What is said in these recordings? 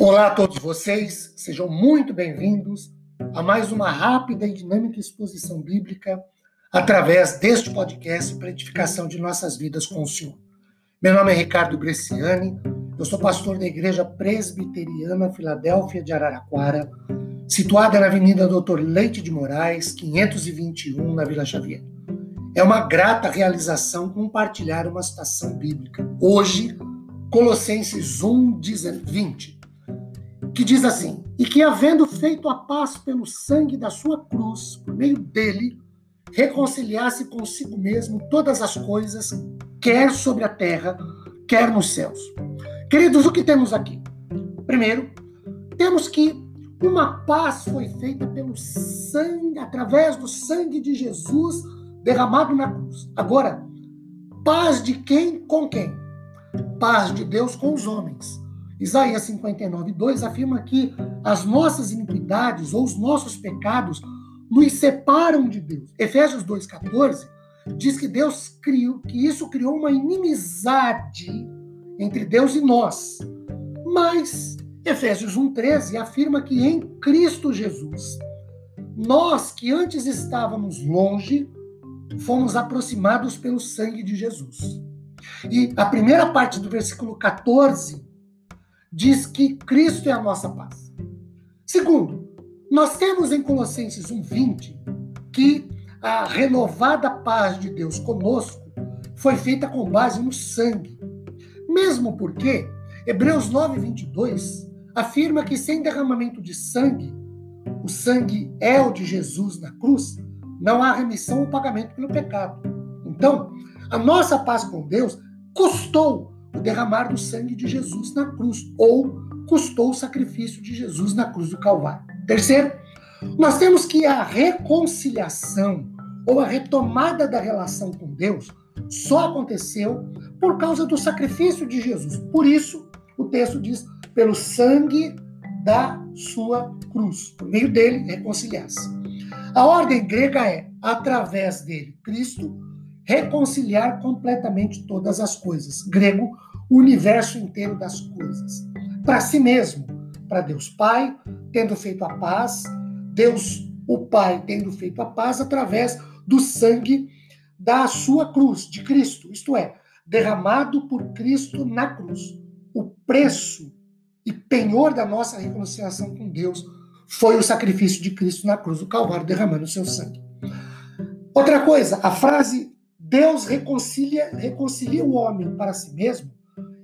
Olá a todos vocês, sejam muito bem-vindos a mais uma rápida e dinâmica exposição bíblica através deste podcast para edificação de nossas vidas com o Senhor. Meu nome é Ricardo Bresciani, eu sou pastor da Igreja Presbiteriana Filadélfia de Araraquara, situada na Avenida Doutor Leite de Moraes, 521, na Vila Xavier. É uma grata realização compartilhar uma citação bíblica. Hoje, Colossenses 1, 20 que diz assim: E que, havendo feito a paz pelo sangue da sua cruz, por meio dele, reconciliasse consigo mesmo todas as coisas, quer sobre a terra, quer nos céus. Queridos, o que temos aqui? Primeiro, temos que uma paz foi feita pelo sangue, através do sangue de Jesus derramado na cruz. Agora, paz de quem com quem? Paz de Deus com os homens. Isaías 59, 2 afirma que as nossas iniquidades ou os nossos pecados nos separam de Deus. Efésios 2,14 diz que Deus criou, que isso criou uma inimizade entre Deus e nós. Mas Efésios 1,13 afirma que em Cristo Jesus, nós que antes estávamos longe, fomos aproximados pelo sangue de Jesus. E a primeira parte do versículo 14 diz que Cristo é a nossa paz. Segundo, nós temos em Colossenses 1:20 que a renovada paz de Deus conosco foi feita com base no sangue. Mesmo porque Hebreus 9:22 afirma que sem derramamento de sangue, o sangue é o de Jesus na cruz, não há remissão ou pagamento pelo pecado. Então, a nossa paz com Deus custou o derramar do sangue de Jesus na cruz, ou custou o sacrifício de Jesus na cruz do Calvário. Terceiro, nós temos que a reconciliação ou a retomada da relação com Deus só aconteceu por causa do sacrifício de Jesus. Por isso, o texto diz: pelo sangue da sua cruz. Por meio dele, reconciliar-se. A ordem grega é, através dele, Cristo, reconciliar completamente todas as coisas. Grego, o universo inteiro das coisas. Para si mesmo, para Deus Pai, tendo feito a paz, Deus o Pai tendo feito a paz através do sangue da sua cruz, de Cristo, isto é, derramado por Cristo na cruz. O preço e penhor da nossa reconciliação com Deus foi o sacrifício de Cristo na cruz do Calvário, derramando o seu sangue. Outra coisa, a frase Deus reconcilia, reconcilia o homem para si mesmo,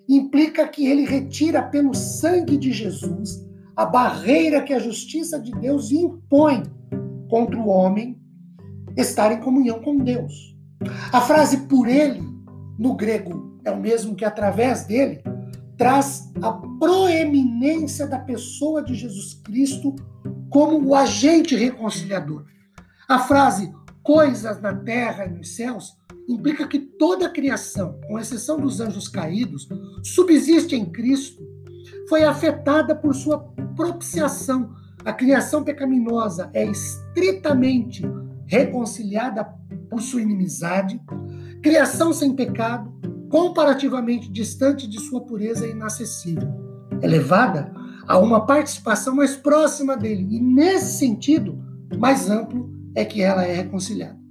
implica que ele retira pelo sangue de Jesus a barreira que a justiça de Deus impõe contra o homem estar em comunhão com Deus. A frase por ele, no grego, é o mesmo que através dele, traz a proeminência da pessoa de Jesus Cristo como o agente reconciliador. A frase coisas na terra e nos céus implica que toda a criação, com exceção dos anjos caídos, subsiste em Cristo, foi afetada por sua propiciação. A criação pecaminosa é estritamente reconciliada por sua inimizade. Criação sem pecado, comparativamente distante de sua pureza e inacessível, elevada a uma participação mais próxima dele. E nesse sentido, mais amplo é que ela é reconciliada.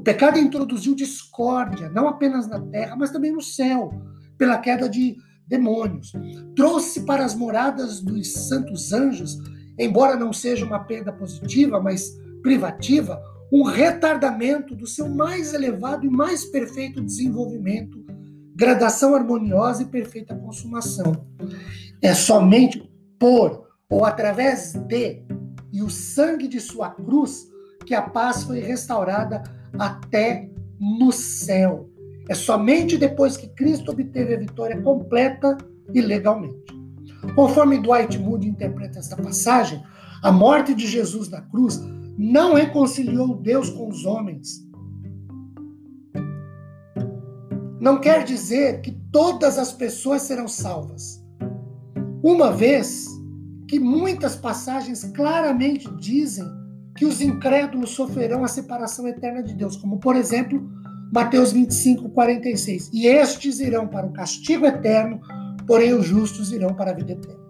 O pecado introduziu discórdia, não apenas na terra, mas também no céu, pela queda de demônios. Trouxe para as moradas dos santos anjos, embora não seja uma perda positiva, mas privativa, um retardamento do seu mais elevado e mais perfeito desenvolvimento, gradação harmoniosa e perfeita consumação. É somente por ou através de e o sangue de sua cruz que a paz foi restaurada até no céu. É somente depois que Cristo obteve a vitória completa e legalmente. Conforme Dwight Moody interpreta esta passagem, a morte de Jesus na cruz não reconciliou Deus com os homens. Não quer dizer que todas as pessoas serão salvas. Uma vez que muitas passagens claramente dizem que os incrédulos sofrerão a separação eterna de Deus, como por exemplo, Mateus 25, 46. E estes irão para o castigo eterno, porém os justos irão para a vida eterna.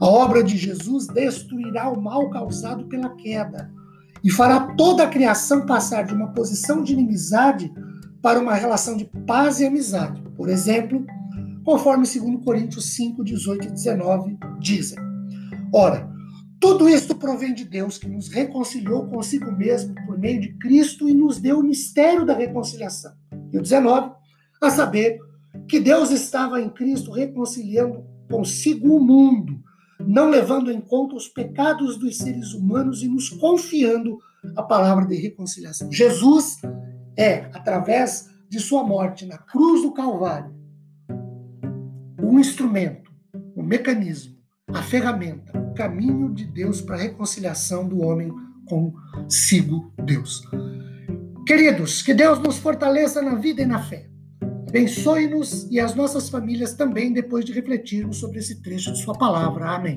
A obra de Jesus destruirá o mal causado pela queda e fará toda a criação passar de uma posição de inimizade para uma relação de paz e amizade. Por exemplo, conforme 2 Coríntios 5, 18 e 19 dizem. Ora, tudo isto provém de Deus, que nos reconciliou consigo mesmo por meio de Cristo e nos deu o mistério da reconciliação. E o 19, a saber que Deus estava em Cristo reconciliando consigo o mundo, não levando em conta os pecados dos seres humanos e nos confiando a palavra de reconciliação. Jesus é, através de sua morte na cruz do Calvário, um instrumento, um mecanismo, a ferramenta, caminho de Deus para a reconciliação do homem consigo Deus. Queridos, que Deus nos fortaleça na vida e na fé. Abençoe-nos e as nossas famílias também depois de refletirmos sobre esse trecho de Sua palavra. Amém.